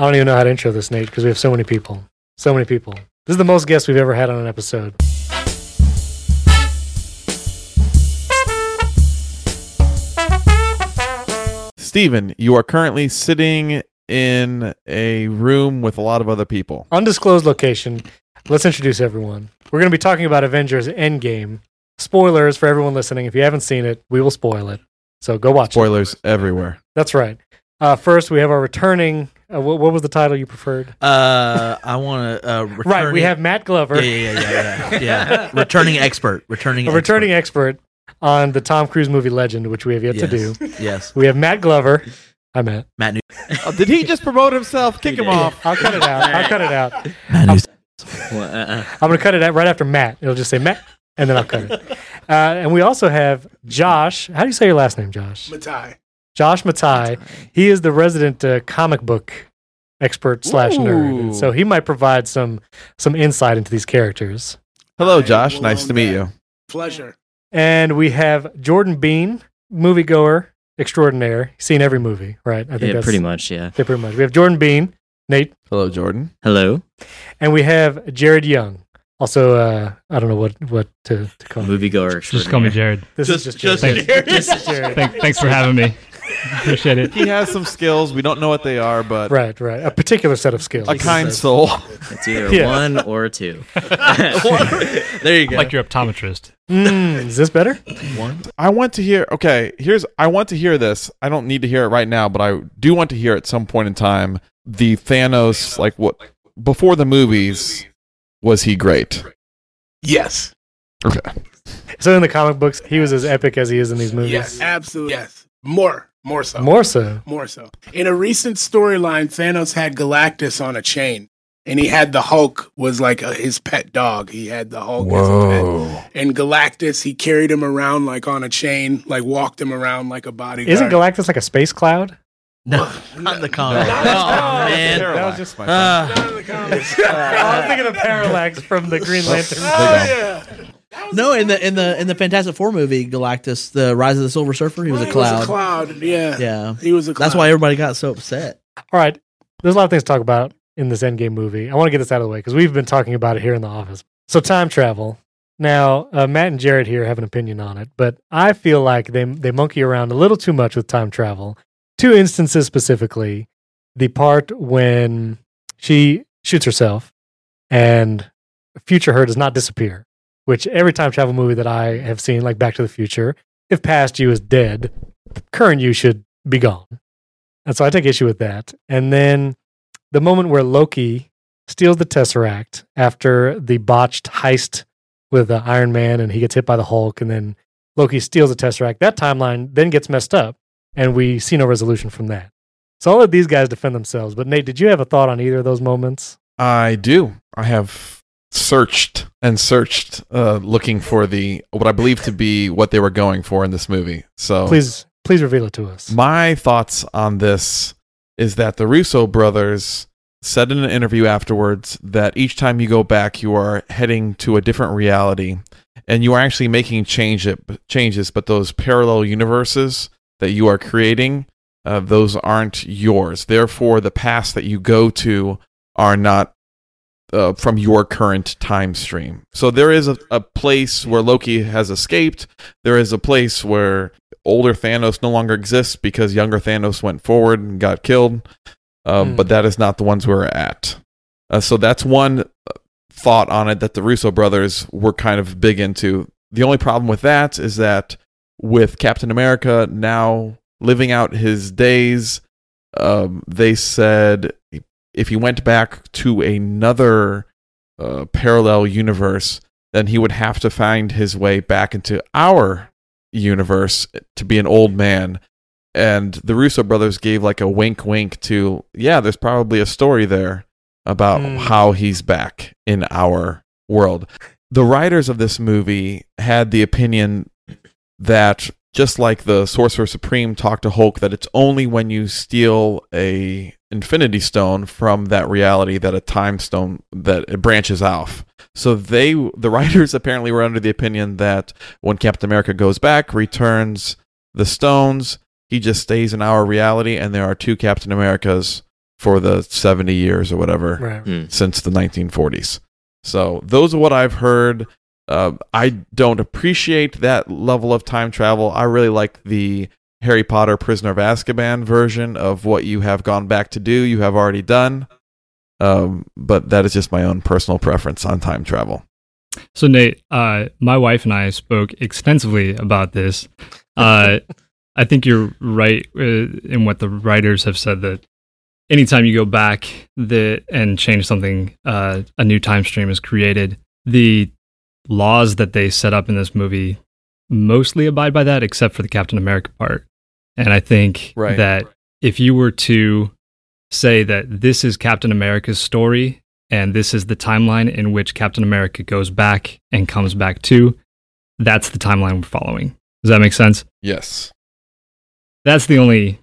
I don't even know how to intro this, Nate, because we have so many people. So many people. This is the most guests we've ever had on an episode. Steven, you are currently sitting in a room with a lot of other people. Undisclosed location. Let's introduce everyone. We're going to be talking about Avengers Endgame. Spoilers for everyone listening. If you haven't seen it, we will spoil it. So go watch it. Spoilers everywhere. That's right. Uh, first, we have our returning. Uh, what, what was the title you preferred? Uh, I want to. Uh, Right. We have Matt Glover, Yeah, yeah, yeah, yeah, yeah. yeah. returning expert. Returning. a returning expert on the Tom Cruise movie Legend, which we have yet expert. to do. Yes. We have Matt Glover. Hi, Matt. Matt New. Oh, did he just promote himself? Kick him did. off. I'll cut it out. I'll cut it out. Matt New. Well, uh-uh. I'm going to cut it out right after Matt. It'll just say Matt, and then I'll cut it. Uh, and we also have Josh. How do you say your last name, Josh? Matai. Josh Matai. He is the resident uh, comic book expert slash nerd, so he might provide some some insight into these characters. Hello, Josh. will Nice to meet you. Pleasure. And we have Jordan Bean, moviegoer extraordinaire. Seen every movie, right? I yeah, pretty much. Yeah. Yeah, pretty much. We have Jordan Bean, Nate, Hello, Jordan. Hello, and we have Jared Young. Also, uh, I don't know what what to, to call him. moviegoer. Just call me Jared. This Just- is just, just Jared. Jared. Just Jared. Thank, thanks for having me. Appreciate it. He has some skills. We don't know what they are, but Right, right. A particular set of skills. a kind soul. It's either Yeah. one or two. there you go. Like your optometrist. Mm, is this better? one. I want to hear. Okay, here's. I want to hear this. I don't need to hear it right now, but I do want to hear at some point in time the Thanos. Like what before the movies was he great? Yes. Okay. So in the comic books, he was as epic as he is in these movies. Yes. Absolutely. Yes. More. More so. More so. More so. In a recent storyline, Thanos had Galactus on a chain, and he had the Hulk was like a, his pet dog. He had the Hulk as a pet. And Galactus, he carried him around like on a chain, like walked him around like a bodyguard. Isn't Galactus like a space cloud? No, not the comic. No, oh man. that was just- my. Uh, Not in the comics. I was thinking of Parallax from the Green Lantern. oh yeah. No, in the in the in the Fantastic Four movie, Galactus, the Rise of the Silver Surfer, he was a He cloud. was a cloud. Yeah. Yeah, He was a cloud. that's why everybody got so upset. All right. There's a lot of things to talk about in this Endgame movie. I want to get this out of the way because we've been talking about it here in the office. So time travel. Now, uh, Matt and Jared here have an opinion on it, but I feel like they they monkey around a little too much with time travel. Two instances specifically: the part when she shoots herself, and future her does not disappear. Which every time travel movie that I have seen, like Back to the Future, if past you is dead, current you should be gone. And so I take issue with that. And then the moment where Loki steals the Tesseract after the botched heist with uh, Iron Man and he gets hit by the Hulk, and then Loki steals the Tesseract, that timeline then gets messed up, and we see no resolution from that. So I'll let these guys defend themselves. But Nate, did you have a thought on either of those moments? I do. I have searched and searched, uh, looking for the what I believe to be what they were going for in this movie. So Please, please reveal it to us. My thoughts on this is that the Russo brothers said in an interview afterwards that each time you go back, you are heading to a different reality, and you are actually making change it, changes. But those parallel universes that you are creating, uh, those aren't yours. Therefore, the past that you go to are not uh, from your current time stream. So there is a, a place where Loki has escaped. There is a place where older Thanos no longer exists because younger Thanos went forward and got killed. Um, Hmm. But that is not the ones we're at. Uh, so that's one uh, thought on it that the Russo brothers were kind of big into. The only problem with that is that with Captain America now living out his days, um, they said if he went back to another uh, parallel universe, then he would have to find his way back into our universe to be an old man. And the Russo brothers gave like a wink wink to, yeah, there's probably a story there about Hmm. how he's back in our world. The writers of this movie had the opinion that just like the Sorcerer Supreme talked to Hulk, that it's only when you steal a Infinity Stone from that reality that a Time Stone that it branches off. So they, the writers, apparently were under the opinion that when Captain America goes back, returns the stones, he just stays in our reality, and there are two Captain Americas for the 70 years or whatever Right. Hmm. since the 1940s. So those are what I've heard. Uh, I don't appreciate that level of time travel. I really like the Harry Potter Prisoner of Azkaban version of what you have gone back to do, you have already done. Um, but that is just my own personal preference on time travel. So Nate, uh, my wife and I spoke extensively about this. Uh, I think you're right uh, in what the writers have said that anytime you go back the, and change something, uh, a new time stream is created. The laws that they set up in this movie mostly abide by that, except for the Captain America part. And I think Right. that if you were to say that this is Captain America's story and this is the timeline in which Captain America goes back and comes back to, that's the timeline we're following. Does that make sense? Yes. That's the only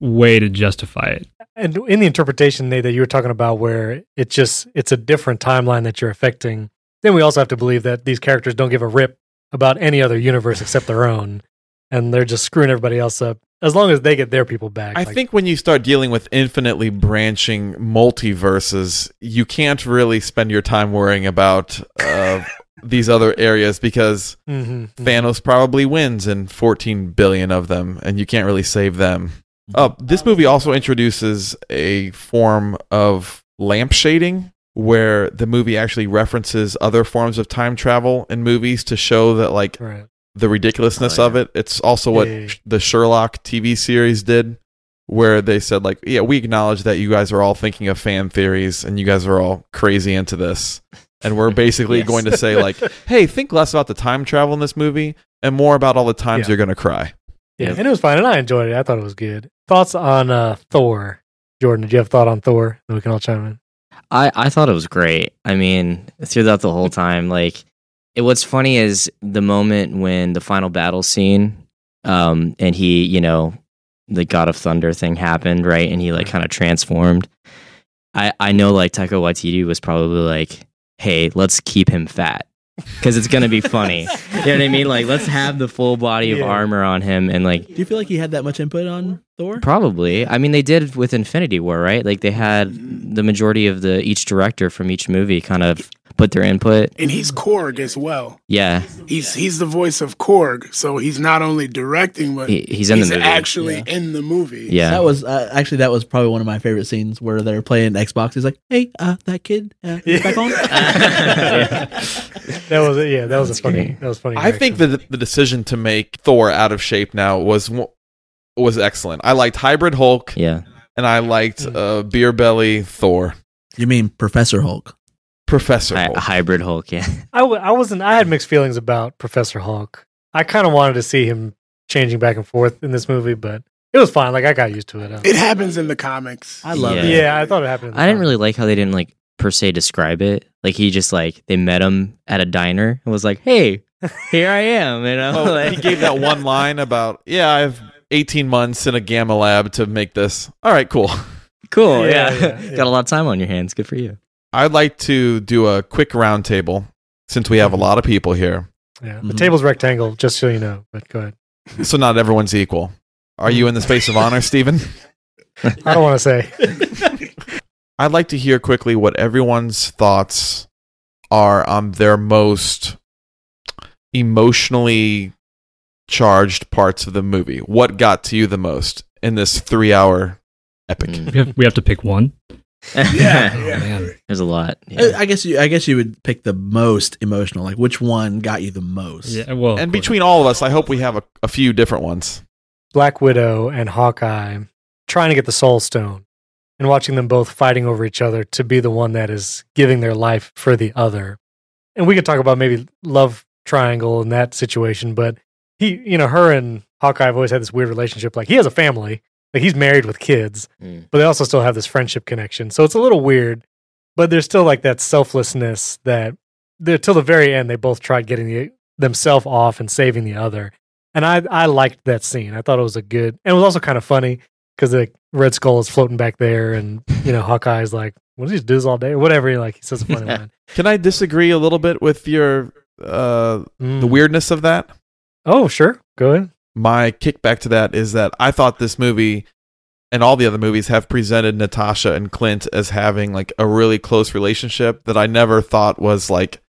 way to justify it. And in the interpretation Nate, that you were talking about, where it just it's a different timeline that you're affecting, then we also have to believe that these characters don't give a rip about any other universe except their own, and they're just screwing everybody else up. As long as they get their people back, I like- think when you start dealing with infinitely branching multiverses, you can't really spend your time worrying about uh, these other areas because Mhm. Thanos probably wins in 14 billion of them, and you can't really save them. Uh, this movie also introduces a form of lamp shading where the movie actually references other forms of time travel in movies to show that, like, right. The ridiculousness Oh, of it. It's also what Yeah. the Sherlock TV series did, where they said like, "Yeah, we acknowledge that you guys are all thinking of fan theories and you guys are all crazy into this." And we're basically Yes. going to say like, "Hey, think less about the time travel in this movie and more about all the times Yeah. you're going to cry." Yeah, Yep. and it was fine, and I enjoyed it. I thought it was good. Thoughts on uh, Thor, Jordan? Did you have a thought on Thor? Then we can all chime in. I, I thought it was great. I mean, throughout the whole time, like, it, what's funny is the moment when the final battle scene, um, and he, you know, the God of Thunder thing happened, right? And he like kind of transformed. I I know like Taika Waititi was probably like, hey, let's keep him fat because it's gonna be funny. you know what I mean? Like, let's have the full body of Yeah. armor on him, and like Do you feel like he had that much input on Thor? Probably. I mean, they did with Infinity War, right? Like they had the majority of the each director from each movie kind of put their input. And he's Korg as well. Yeah, He's he's the voice of Korg, so he's not only directing, but he, he's in the movie. actually Yeah. in the movie. yeah, That was uh, actually that was probably one of my favorite scenes where they're playing Xbox. He's like, "Hey, uh, that kid, uh, he's back on." That was yeah, that was a funny. great. That was funny. I think that the decision to make Thor out of shape now was was excellent. I liked Hybrid Hulk yeah. and I liked uh, Beer Belly Thor. you mean Professor Hulk? Professor Hy- Hulk. hybrid Hulk. Yeah, I, w- I wasn't. I had mixed feelings about Professor Hulk. I kind of wanted to see him changing back and forth in this movie, but it was fine. Like I got used to it. It happens in the comics. I love Yeah. it. yeah, I thought it happened. in the I didn't comics. really like how they didn't like per se describe it. Like he just like they met him at a diner and was like, "Hey, here I am." You know, Oh, like, he gave that one line about, yeah, I have 18 months in a gamma lab to make this. All right, cool. cool. Yeah, Yeah, yeah, yeah. got a lot of time on your hands. Good for you. I'd like to do a quick roundtable since we have a lot of people here. Yeah, the Mhm. table's rectangle, just so you know. But go ahead. So not everyone's equal. Are you in the space of honor, Stephen? I don't want to say. I'd like to hear quickly what everyone's thoughts are on their most emotionally charged parts of the movie. What got to you the most in this three hour epic? Mm. We have, we have to pick one. Yeah, Oh, yeah. man. There's a lot. Yeah. I guess you. I guess you would pick the most emotional. Like, which one got you the most? Yeah, well, And between all of us, I hope we have a, a few different ones. Black Widow and Hawkeye trying to get the Soul Stone and watching them both fighting over each other to be the one that is giving their life for the other. And we could talk about maybe love triangle in that situation, but he, you know, her and Hawkeye have always had this weird relationship. Like he has a family, like he's married with kids, Mm. but they also still have this friendship connection. So it's a little weird, but there's still like that selflessness that they're- till the very end they both tried getting the, themselves off and saving the other. And I I liked that scene. I thought it was a good, and it was also kind of funny because the Red Skull is floating back there, and you know Hawkeye's like, "What does he do this all day?" or whatever. He like he says a funny line. Can I disagree a little bit with your uh, Mm. the weirdness of that? Oh, sure, go ahead. My kickback to that is that I thought this movie and all the other movies have presented Natasha and Clint as having like a really close relationship that I never thought was like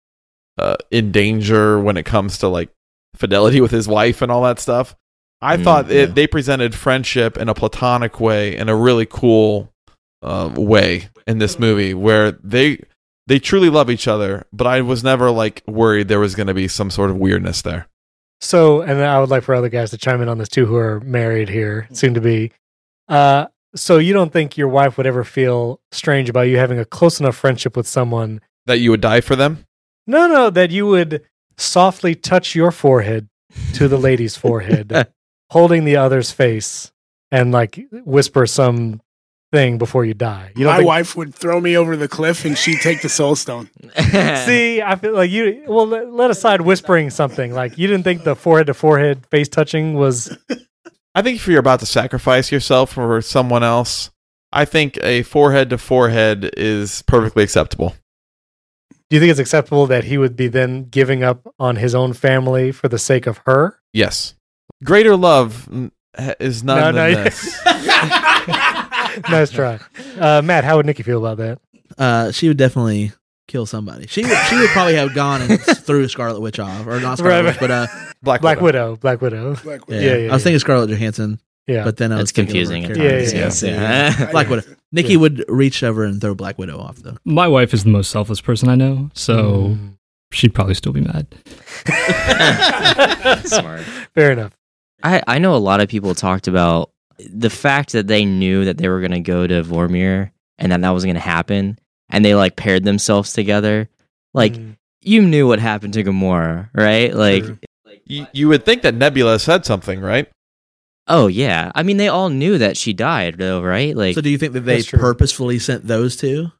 uh, in danger when it comes to like fidelity with his wife and all that stuff. I Mm, thought yeah. they presented friendship in a platonic way in a really cool uh, way in this movie where they they truly love each other, but I was never like worried there was going to be some sort of weirdness there. So, and I would like for other guys to chime in on this too, who are married here, soon to be. Uh, so you don't think your wife would ever feel strange about you having a close enough friendship with someone? That you would die for them? No, no, that you would softly touch your forehead to the lady's forehead, holding the other's face, and like whisper some thing before you die. You don't My think, wife would throw me over the cliff and she'd take the soul stone. See, I feel like you. Well, let, let aside whispering something, like you didn't think the forehead to forehead face touching was. I think if you're about to sacrifice yourself for someone else, I think a forehead to forehead is perfectly acceptable. Do you think it's acceptable that he would be then giving up on his own family for the sake of her? Yes. Greater love is none No, than no, this. nice try, uh, Matt. How would Nikki feel about that? Uh, she would definitely kill somebody. She would. She would probably have gone and threw Scarlet Witch off, or not Scarlet Right, Witch, but uh, Black, Black Widow. Widow. Black Widow. Like, yeah, Yeah, yeah, I was thinking Scarlett Johansson, Yeah. but then I was It's thinking confusing at character. Yeah, times. yeah, yes, yeah. Black Widow. Nikki Yeah. would reach over and throw Black Widow off though. My wife is the most selfless person I know, so Mm. she'd probably still be mad. Smart. Fair enough. I, I know a lot of people talked about the fact that they knew that they were going to go to Vormir and that that was going to happen, and they like paired themselves together. Like Mm. you knew what happened to Gamora, right? Like, True. You, you would think that Nebula said something, right? oh yeah. I mean, they all knew that she died, though, right? Like So do you think that they purposefully sent those two?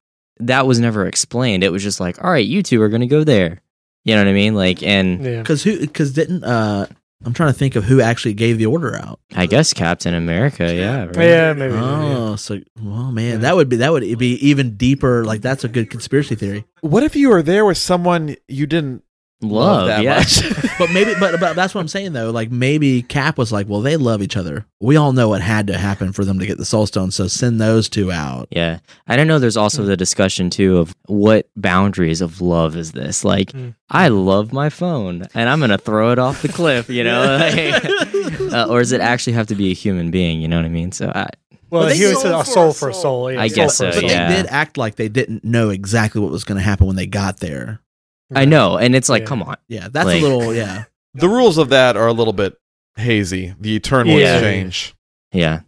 that was never explained. It was just like, all right, you two are going to go there. You know what I mean? Like, and yeah. Because who? Because didn't uh? I'm trying to think of who actually gave the order out. I guess Captain America, yeah, right? Yeah, maybe. Oh, so well, man, that would be that would be even deeper. Like that's a good conspiracy theory. What if you were there with someone you didn't love, Love, that yeah. much? But maybe, but, but that's what I'm saying though. Like maybe Cap was like, well, they love each other. We all know what had to happen for them to get the Soul Stone. So send those two out. Yeah. I don't know. There's also the discussion too of what boundaries of love is this? Like, Mm. I love my phone and I'm going to throw it off the cliff, you know? Like, uh, or does it actually have to be a human being? You know what I mean? So I, Well, But they he always soul a soul for a soul. soul. yeah, I guess for a so, But yeah. they did act like they didn't know exactly what was going to happen when they got there. I know. And it's like, Yeah. come on. Yeah, that's Like- a little. Yeah, the rules of that are a little bit hazy. The eternal Yeah. exchange. Yeah.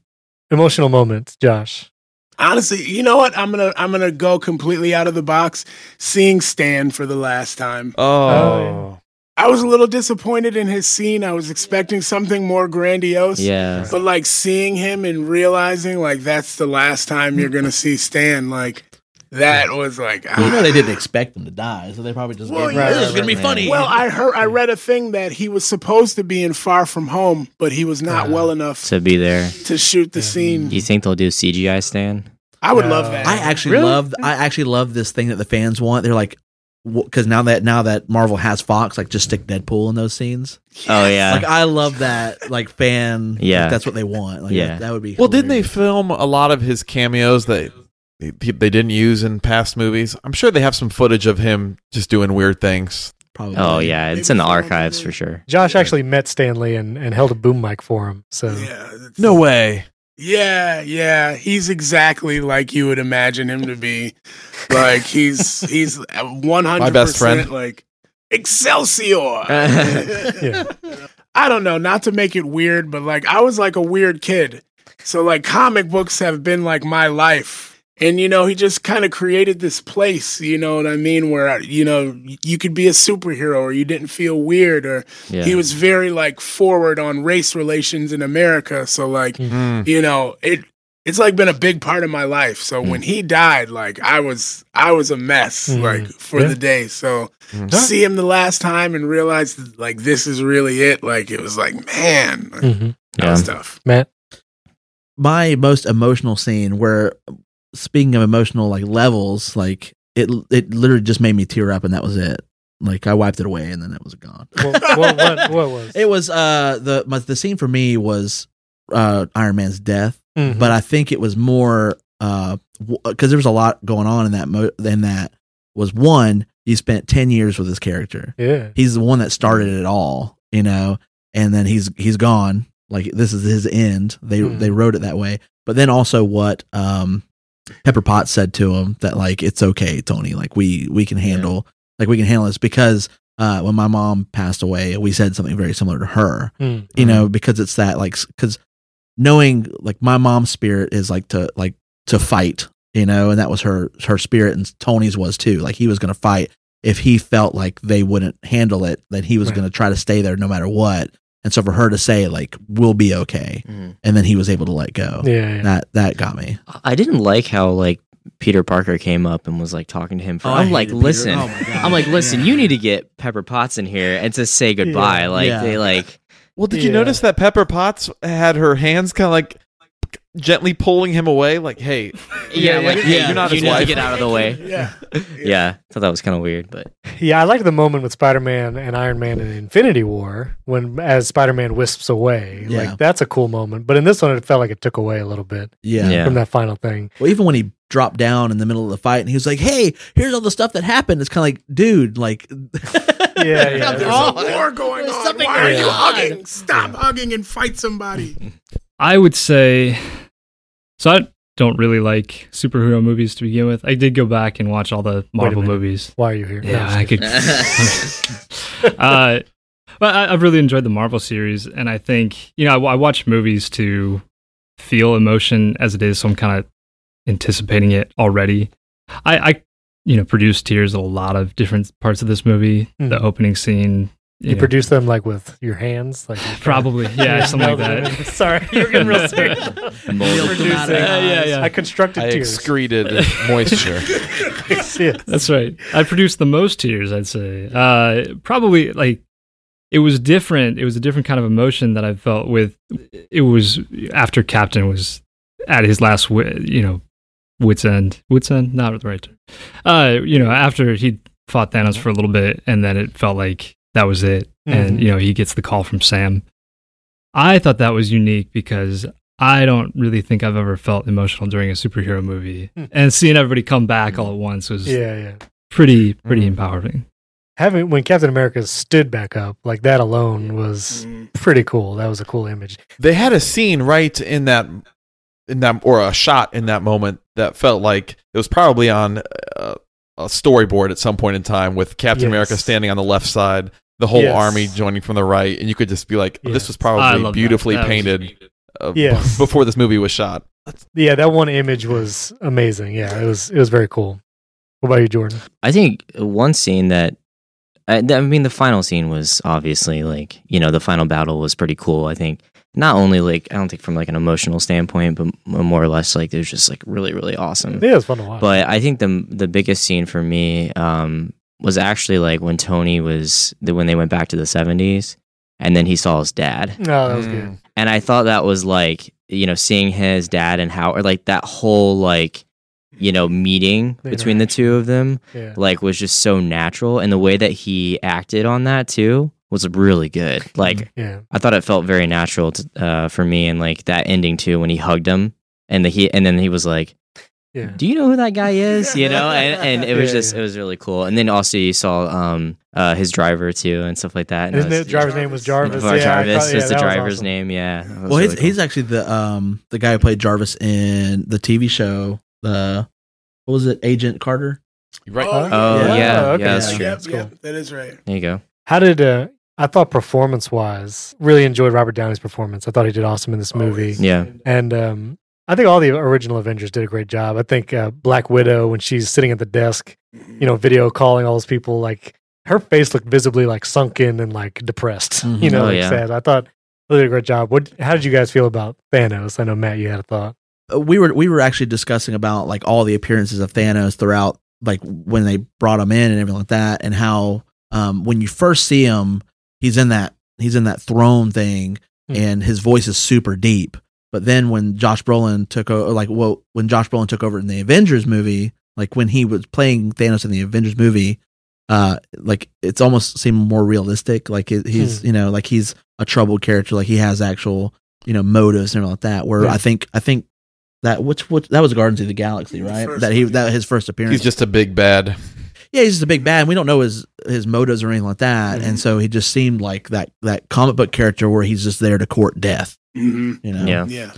Emotional moments, Josh. Honestly, you know what? I'm gonna I'm gonna go completely out of the box. Seeing Stan for the last time, Oh. Oh, I was a little disappointed in his scene. I was expecting something more grandiose. Yeah. But like seeing him and realizing like that's the last time you're gonna see Stan, like that was like well, you know ah. they didn't expect him to die, so they probably just. Well, gave, yeah, this is going to be right, funny. Well, I heard I read a thing that he was supposed to be in Far From Home, but he was not Uh, well enough To be there. to shoot the Yeah. scene. You think they'll do CGI Stan? I would Uh, love that. I actually Really? love. I actually love this thing that the fans want. They're like, because now that now that Marvel has Fox, like just stick Deadpool in those scenes. Oh, yeah. Like I love that. Like fan. like, Yeah. that's what they want. Like, Yeah. that, that would be. Well, didn't they film a lot of his cameos that they, they didn't use in past movies? I'm sure they have some footage of him just doing weird things. Probably. oh, yeah. It's in the archives for sure. Josh actually met Stan Lee and, and held a boom mic for him. So yeah, No way. Yeah, yeah, he's exactly like you would imagine him to be. Like he's he's one hundred My best friend. like Excelsior. Yeah. I don't know, not to make it weird, but like I was like a weird kid. So like comic books have been like my life. And you know, he just kind of created this place, you know what I mean, where you know, you could be a superhero or you didn't feel weird or Yeah. he was very like forward on race relations in America. So like Mm. you know it it's like been a big part of my life so when he died like i was i was a mess Mm. like for Yeah. the day so Mm. see him the last time and realize that, like this is really it like it was like man that mhm. Yeah. was tough Matt. my most emotional scene where speaking of emotional like levels like it it literally just made me tear up and that was it like i wiped it away and then it was gone What, what, what, what was it was uh the my, the scene for me was uh iron man's death Mhm. but I think it was more uh because there was a lot going on in that. Mo- in that was one he spent ten years with his character. yeah, He's the one that started it all, you know, and then he's he's gone. Like this is his end. They Mhm. they wrote it that way. But then also what um Pepper Potts said to him that like it's okay, Tony. Like we we can handle like we can handle this because uh when my mom passed away, we said something very similar to her Mm. you know because it's that like because knowing like my mom's spirit is like to like to fight you know and that was her her spirit and tony's was too like he was going to fight if he felt like they wouldn't handle it then he was Right. going to try to stay there no matter what and so for her to say like we'll be okay Mhm. and then he was able to let go yeah, yeah. that that got me I didn't like how like Peter Parker came up and was like talking to him. For, Oh, I I'm like, hated Peter. listen, Oh my I'm like, listen, Yeah. you need to get Pepper Potts in here and to say goodbye. Yeah. Like Yeah. they like, Well, did you notice that Pepper Potts had her hands kind of like gently pulling him away? Like, hey, yeah, yeah, like yeah, hey, you're not you his need to wife. get out of the way. Yeah. Yeah, I thought that was kind of weird, but Yeah, I like the moment with Spider Man and Iron Man in Infinity War when as Spider Man wisps away. Yeah. Like that's a cool moment. But in this one, it felt like it took away a little bit yeah. Yeah. from that final thing. well even when he dropped down in the middle of the fight and he was like hey here's all the stuff that happened it's kind of like dude like Yeah, yeah. There's Oh, a war going There's on. Why are you on. hugging? Stop hugging and fight somebody. I would say so. I don't really like superhero movies to begin with. I did go back and watch all the Marvel movies. Why are you here? Yeah, I'm I could. uh, but I, I've really enjoyed the Marvel series, and I think you know I, I watch movies to feel emotion as it is, so I'm kind of anticipating it already. I, I, you know, produced tears at a lot of different parts of this movie. The Mhm. opening scene, You you know, produce them like with your hands, like you probably, yeah, something like that. Sorry, you're getting real serious. Molded Producing- them out of Yeah, yeah, yeah. I constructed I tears. excreted moisture. Yes. That's right. I produced the most tears, I'd say. Uh, probably like it was different. It was a different kind of emotion that I felt with. It was after Captain was at his last, wi- you know, wits end. Wits end, not the right term. Uh, you know, after he fought Thanos for a little bit, and then it felt like that was it. And Mhm. you know, he gets the call from Sam. I thought that was unique because I don't really think I've ever felt emotional during a superhero movie, Hmm. and seeing everybody come back all at once was Yeah, yeah. pretty pretty Mm. empowering. Having when Captain America stood back up, like that alone was Mm. pretty cool. That was a cool image. they had a scene right in that in that or a shot in that moment that felt like it was probably on uh, a storyboard at some point in time with Captain Yes. America standing on the left side, the whole Yes. army joining from the right, and you could just be like, Yes. "This was probably love that. beautifully That was- painted uh, Yes. before this movie was shot." Yeah, that one image was amazing. Yeah, it was it was very cool. What about you, Jordan? I think one scene that I, I mean, the final scene was obviously like you know the final battle was pretty cool. I think not only like I don't think from like an emotional standpoint, but more or less like it was just like really really awesome. Yeah, it was fun to watch. But I think the the biggest scene for me um, was actually like when Tony was the, when they went back to the seventies, and then he saw his dad, no, that was Mm. good. and I thought that was like you know seeing his dad and how or like that whole like you know meeting The between the two of them Yeah, like was just so natural. And the way that he acted on that too was really good. Like yeah, i thought it felt very natural to, uh, for me and like that ending too when he hugged him and the he and then he was like yeah. do you know who that guy is you know and, and it was Yeah, just yeah. it was really cool and then also you saw um uh his driver too and stuff like that and His it na- was- driver's name was Jarvis. Jar- yeah, Jarvis thought- yeah, was the that driver's awesome. name yeah well, he's really he's cool. actually the um the guy who played Jarvis in the TV show. The what was it, Agent Carter? Right. Oh, Oh, yeah. yeah, okay. yeah, that's true. yep, That's cool. yep, that is right. there you go How did uh, I thought performance wise? Really enjoyed Robert Downey's performance. I thought he did awesome in this movie. Always. Yeah. And um, I think all the original Avengers did a great job. I think uh, Black Widow, when she's sitting at the desk, you know, video calling all those people, like her face looked visibly like sunken and like depressed. Mhm. You know, Oh, like yeah. sad. I thought they did a great job. What? How did you guys feel about Thanos? I know Matt, you had a thought. Uh, we were we were actually discussing about like all the appearances of Thanos throughout like when they brought him in and everything like that and how um when you first see him he's in that he's in that throne thing Hmm. and his voice is super deep but then when Josh Brolin took over like well when Josh Brolin took over in the Avengers movie like when he was playing Thanos in the Avengers movie uh like it's almost seemed more realistic like it, he's you know like he's a troubled character like he has actual you know motives and everything like that where Yeah. I think I think That which, which that was Guardians of the Galaxy, right? First that he one, that his first appearance. He's just a big bad. yeah, he's just a big bad. And we don't know his his motives or anything like that, Mhm. and so he just seemed like that that comic book character where he's just there to court death. Hmm You know? Yeah. Yeah.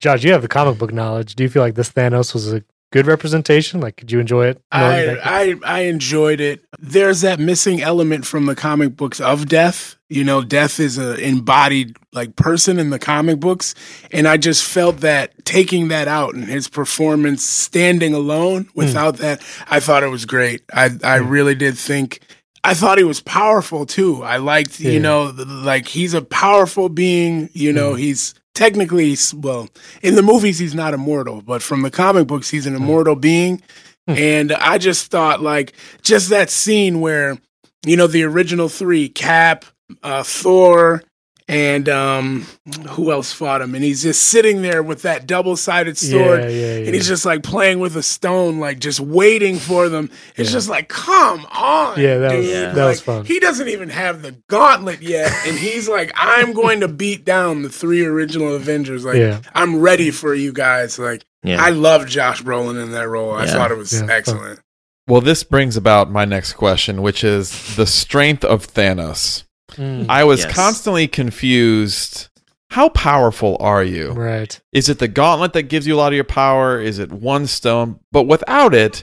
Josh, you have the comic book knowledge. Do you feel like this Thanos was a good representation? Like, could you enjoy it? I, I I enjoyed it. There's that missing element from the comic books of death. You know, death is a embodied like person in the comic books, and I just felt that taking that out and his performance standing alone without that, I thought it was great. I I really did think. I thought he was powerful too. I liked, Yeah. you know, the, like he's a powerful being. You know, mm. he's technically well in the movies he's not immortal, but from the comic books he's an hmm. immortal being. Hmm. And I just thought like just that scene where you know the original three Cap, uh, Thor, and um, who else fought him? And he's just sitting there with that double sided sword. Yeah, yeah, yeah. And he's just like playing with a stone, like just waiting for them. It's Yeah. just like, come on. Yeah, that was- dude. Yeah. that was fun. He doesn't even have the gauntlet yet. And he's like, I'm going to beat down the three original Avengers. Like, Yeah. I'm ready for you guys. Like, Yeah. I love Josh Brolin in that role. I thought it was Yeah, fun. excellent. Well, this brings about my next question, which is the strength of Thanos. Mm, I was Yes. constantly confused. How powerful are you? right. Is it the gauntlet that gives you a lot of your power? Is it one stone? But without it,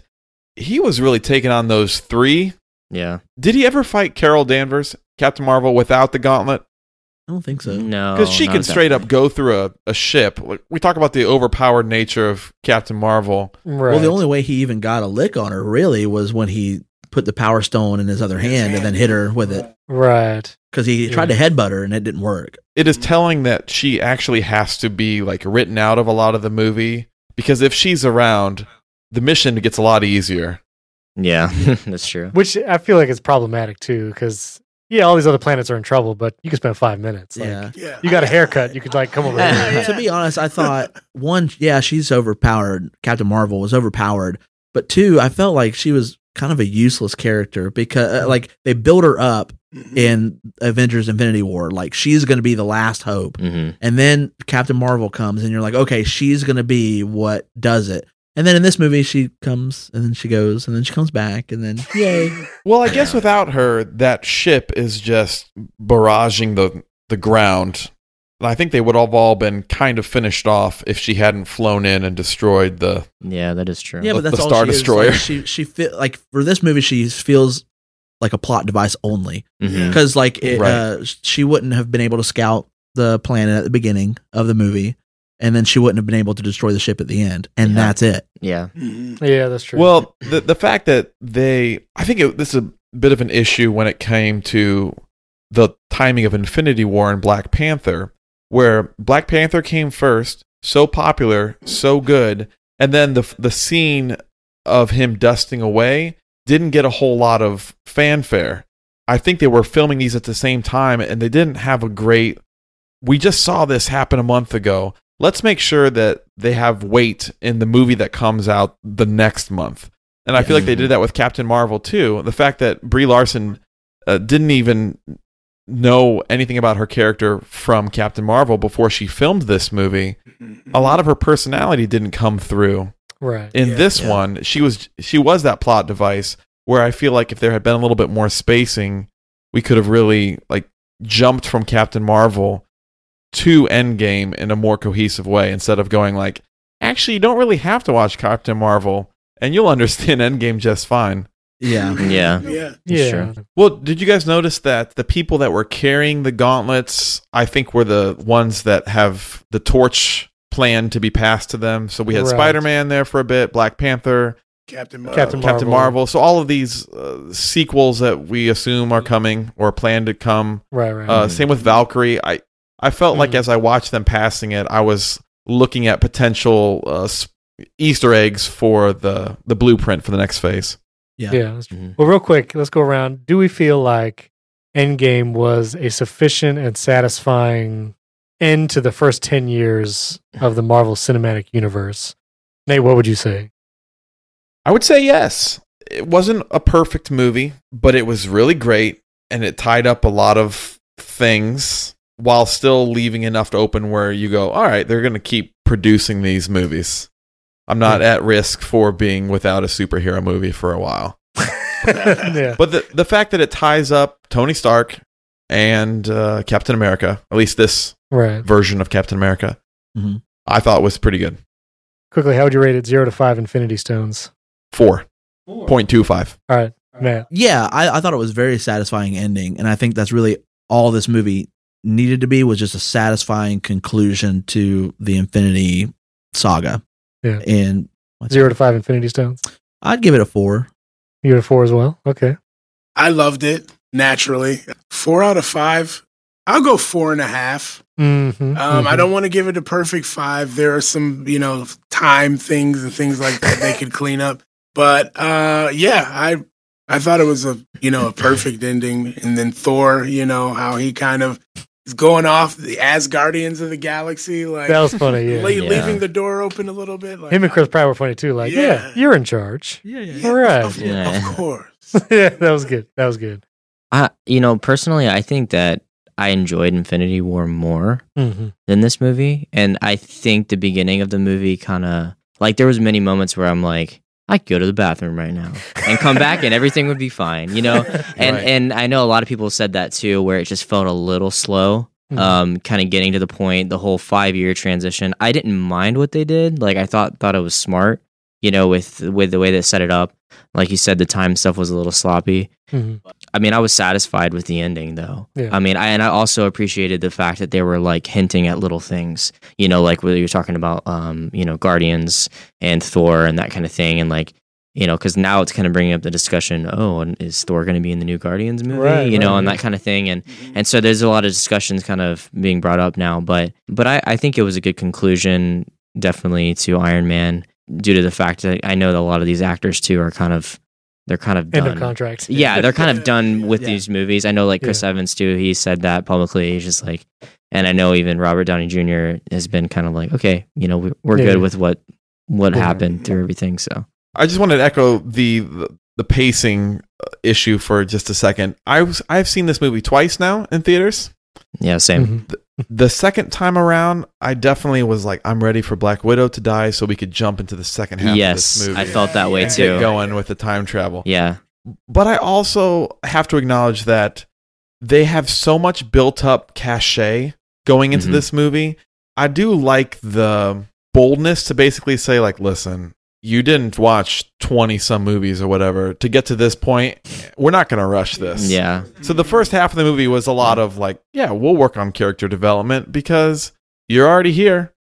he was really taking on those three. yeah. Did he ever fight Carol Danvers, Captain Marvel, without the gauntlet? I don't think so. No. Because she can straight up go through a, a ship. We talk about the overpowered nature of Captain Marvel. Right. Well, the only way he even got a lick on her really was when he put the power stone in his other hand and then hit her with it right. because he tried to headbutt her and it didn't work. It is telling that she actually has to be like written out of a lot of the movie because if she's around, the mission gets a lot easier. Yeah, that's true. Which I feel like is problematic too, because yeah, all these other planets are in trouble, but you can spend five minutes. Like, yeah. Yeah. You got a haircut. You could like come over. Here. to be honest, I thought one, yeah, she's overpowered. Captain Marvel was overpowered, but two, I felt like she was kind of a useless character because uh, like they build her up Mhm. in Avengers Infinity War, like she's going to be the last hope, hmm and then Captain Marvel comes, and you're like, okay, she's going to be what does it. And then in this movie, she comes and then she goes and then she comes back and then yay. Well, I guess without her, that ship is just barraging the the ground. And I think they would have all been kind of finished off if she hadn't flown in and destroyed the. Yeah, that is true. Yeah, but The- that's the all Star she is. Destroyer. Like, she she feel like for this movie she feels like a plot device only Mhm. because like it, Right. uh, she wouldn't have been able to scout the planet at the beginning of the movie, and then she wouldn't have been able to destroy the ship at the end, and Yeah. that's it. Yeah. Mhm. Yeah, that's true. Well, the the fact that they, I think it, this is a bit of an issue when it came to the timing of Infinity War and Black Panther, where Black Panther came first, so popular, so good, and then the the scene of him dusting away didn't get a whole lot of fanfare. I think they were filming these at the same time, and they didn't have a great. We just saw this happen a month ago. Let's make sure that they have weight in the movie that comes out the next month. And I feel like they did that with Captain Marvel too. The fact that Brie Larson uh, didn't even know anything about her character from Captain Marvel before she filmed this movie, a lot of her personality didn't come through right. in Yeah. this Yeah. one she was she was that plot device where i feel like if there had been a little bit more spacing we could have really like jumped from captain marvel to endgame in a more cohesive way instead of going like actually you don't really have to watch captain marvel and you'll understand endgame just fine Yeah, Yeah. Yeah. Yeah. Sure. well did you guys notice that the people that were carrying the gauntlets i think were the ones that have the torch plan to be passed to them so we had Right. spider-man there for a bit black panther Captain Marvel. Captain Captain Marvel. Marvel. So all of these uh, sequels that we assume are coming or plan to come. Right. Right. Uh, Mhm. Same with Valkyrie. I I felt like Mhm. as I watched them passing it, I was looking at potential uh, Easter eggs for the the blueprint for the next phase. Yeah. yeah. that's true. Mhm. Well, real quick, let's go around. Do we feel like Endgame was a sufficient and satisfying end to the first 10 years of the Marvel Cinematic Universe? Nate, what would you say? I would say yes. It wasn't a perfect movie, but it was really great, and it tied up a lot of things while still leaving enough to open where you go, all right, they're going to keep producing these movies. I'm not at risk for being without a superhero movie for a while. yeah. But the the fact that it ties up Tony Stark and uh, Captain America, at least this Right. version of Captain America, Mhm. I thought was pretty good. Quickly, how would you rate it? Zero to five Infinity Stones. Four point two five. All right, Matt. Yeah, I, I thought it was a very satisfying ending, and I think that's really all this movie needed to be was just a satisfying conclusion to the Infinity Saga. Yeah. and what's- Zero to five Infinity Stones. I'd give it a four. You get a four as well. Okay. I loved it naturally. Four out of five. I'll go four and a half. Mm-hmm. Um, I don't want to give it a perfect five. There are some, you know, time things and things like that they could clean up. But uh, yeah, I I thought it was a you know a perfect ending. And then Thor, you know how he kind of is going off the Asgardians of the galaxy, like That was funny. Yeah. le- Yeah. leaving the door open a little bit. Like, Him and Chris Pratt were funny too. Like, yeah, Yeah. you're in charge. Yeah, yeah. yeah, All right. of, Yeah. of course. yeah, that was good. That was good. I, you know, personally, I think that I enjoyed Infinity War more Mm-hmm. than this movie, and I think the beginning of the movie kind of like there was many moments where I'm like, I could go to the bathroom right now and come back, and everything would be fine, you know. And Right. and I know a lot of people said that too, where it just felt a little slow. Mhm. Um, kind of getting to the point, the whole five year transition. I didn't mind what they did. Like I thought thought it was smart, you know, with with the way they set it up. Like you said, the time stuff was a little sloppy. Mhm. I mean, I was satisfied with the ending, though. Yeah. I mean, I, and I also appreciated the fact that they were like hinting at little things, you know, like whether you're talking about, um, you know, Guardians and Thor and that kind of thing, and like, you know, because now it's kind of bringing up the discussion. Oh, and is Thor going to be in the new Guardians movie? Right, you know, right, and yeah. that kind of thing, and and so there's a lot of discussions kind of being brought up now. But but I, I think it was a good conclusion, definitely to Iron Man, due to the fact that I know that a lot of these actors too are kind of they're kind of End done. of contract. Yeah, they're kind of done with Yeah. these movies. I know, like Chris Evans too. He said that publicly. He's just like, and I know even Robert Downey Jr. has been kind of like, okay, you know, we- we're Yeah. good with what what Yeah. happened through everything. So I just wanted to echo the the, the pacing uh, issue for just a second. I was I've seen this movie twice now in theaters. yeah, same. Mhm. The second time around, I definitely was like, I'm ready for Black Widow to die, so we could jump into the second half of Yes, this movie. I felt that way too. Going with the time travel. Yeah, But I also have to acknowledge that they have so much built up cachet going into Mhm. this movie. I do like the boldness to basically say, like, listen, you didn't watch 20 some movies or whatever to get to this point. We're not going to rush this. yeah, So the first half of the movie was a lot of like, yeah, we'll work on character development because you're already here.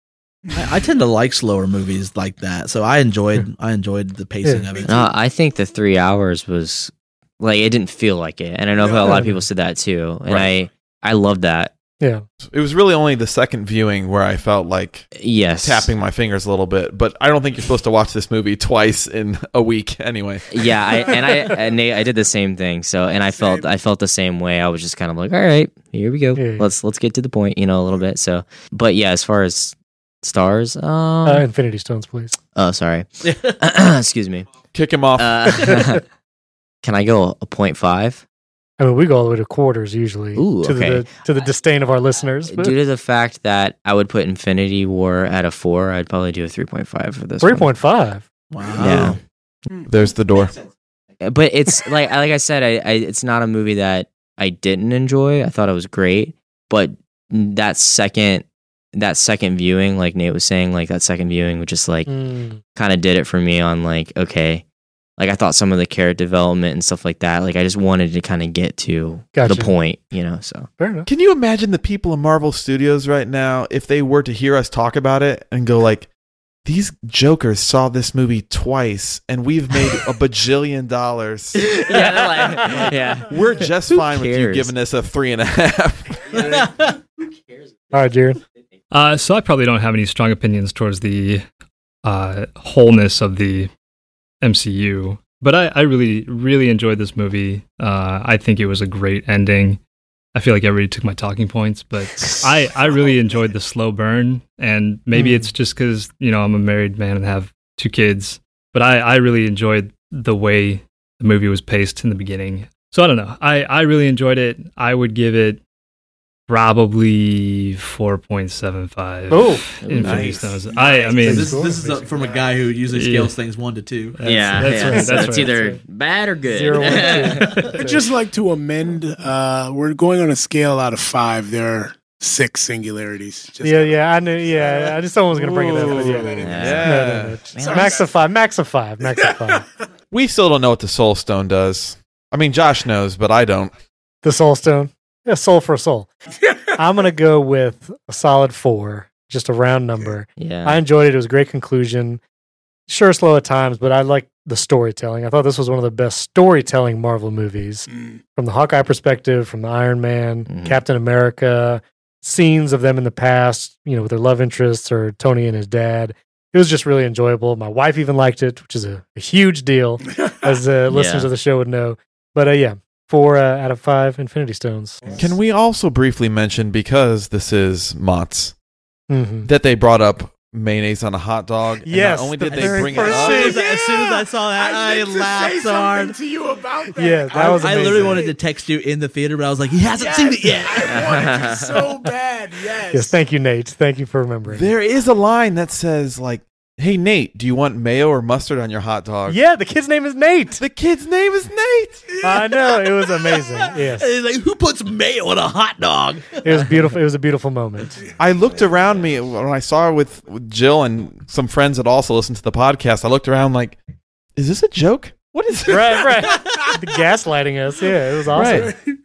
I, I tend to like slower movies like that, so I enjoyed I enjoyed the pacing Yeah. of it. no, uh, I think the three hours was like it didn't feel like it, and I know a lot of people said that too, and Right. I I love that. Yeah. It was really only the second viewing where I felt like Yes, tapping my fingers a little bit, but I don't think you're supposed to watch this movie twice in a week anyway. yeah I, and i and Nate, i did the same thing so and i felt Same. i felt the same way i was just kind of like all right here we go Yeah, yeah. let's let's get to the point you know a little bit so but yeah as far as stars um Uh, Infinity Stones, please. oh sorry excuse me Kick him off. uh, can i go a point five I mean, we go all the way to quarters usually. Ooh, to okay. the to the disdain of our listeners. But due to the fact that i would put infinity war at a four i'd probably do a 3.5 for this three one. point five. Wow. yeah There's the door. but it's like like I said, I, I it's not a movie that I didn't enjoy. I thought it was great, but that second that second viewing, like Nate was saying, like that second viewing, which just like Mm. kind of did it for me on like okay, like I thought some of the character development and stuff like that. Like I just wanted to kind of get to Gotcha. the point, you know. So Fair enough. Can you imagine the people in Marvel Studios right now if they were to hear us talk about it and go like, these jokers saw this movie twice and we've made a bajillion dollars. yeah, like- yeah. We're just Who fine with you giving us a three and a half. Who cares? All right, Jared. Uh, so I probably don't have any strong opinions towards the uh, wholeness of the MCU, but I, I really, really enjoyed this movie. Uh, I think it was a great ending. I feel like everybody took my talking points, but I, I really enjoyed the slow burn. And maybe Mm. it's just because, you know, I'm a married man and have two kids, but I, I really enjoyed the way the movie was paced in the beginning. So I don't know. I, I really enjoyed it. I would give it probably four point seven five. Oh, Infinity nice. Stones. I I mean, this, this is uh, from a guy who usually Yeah. scales things one to two. that's- yeah, that's yeah. right, so that's it's right, either that's right. bad or good. Zero, one, two. I'd just like to amend. Uh, we're going on a scale out of five. There are six singularities. Just yeah, yeah, I knew. Yeah, I just someone was going to bring it up. But yeah. Ooh, Yeah. No, no, no. Man, Max of five. Max of five. Max of five. We still don't know what the Soul Stone does. I mean, Josh knows, but I don't. The Soul Stone. Yeah, soul for a soul. I'm gonna go with a solid four, just a round number. yeah. I enjoyed it. It was a great conclusion. Sure, slow at times, but I like the storytelling. I thought this was one of the best storytelling Marvel movies Mm. from the Hawkeye perspective, from the Iron Man, Mhm. Captain America, scenes of them in the past, you know, with their love interests or Tony and his dad. It was just really enjoyable. My wife even liked it, which is a, a huge deal, as uh, listeners Yeah. of the show would know. But uh, yeah, four uh, out of five Infinity Stones. Can we also briefly mention, because this is Mott's, hmm that they brought up mayonnaise on a hot dog? and Yes, Not only the did they bring it first up. As soon as I- as soon as I saw that, I meant to laughed say so hard. something to you about that. Yeah, that I, was I literally wanted to text you in the theater, but I was like, he hasn't seen it yet. I wanted to so bad. Yes. Yes, thank you, Nate. Thank you for remembering. there is a line that says, like, hey, Nate, do you want mayo or mustard on your hot dog? Yeah, the kid's name is Nate. The kid's name is Nate. I know it was amazing. Yes, And he's like, who puts mayo on a hot dog? it was beautiful. It was a beautiful moment. I looked around me when I saw her with, with Jill and some friends that also listened to the podcast. I looked around like, is this a joke? What is Right, right. the gaslighting us. Yeah, it was awesome. Right.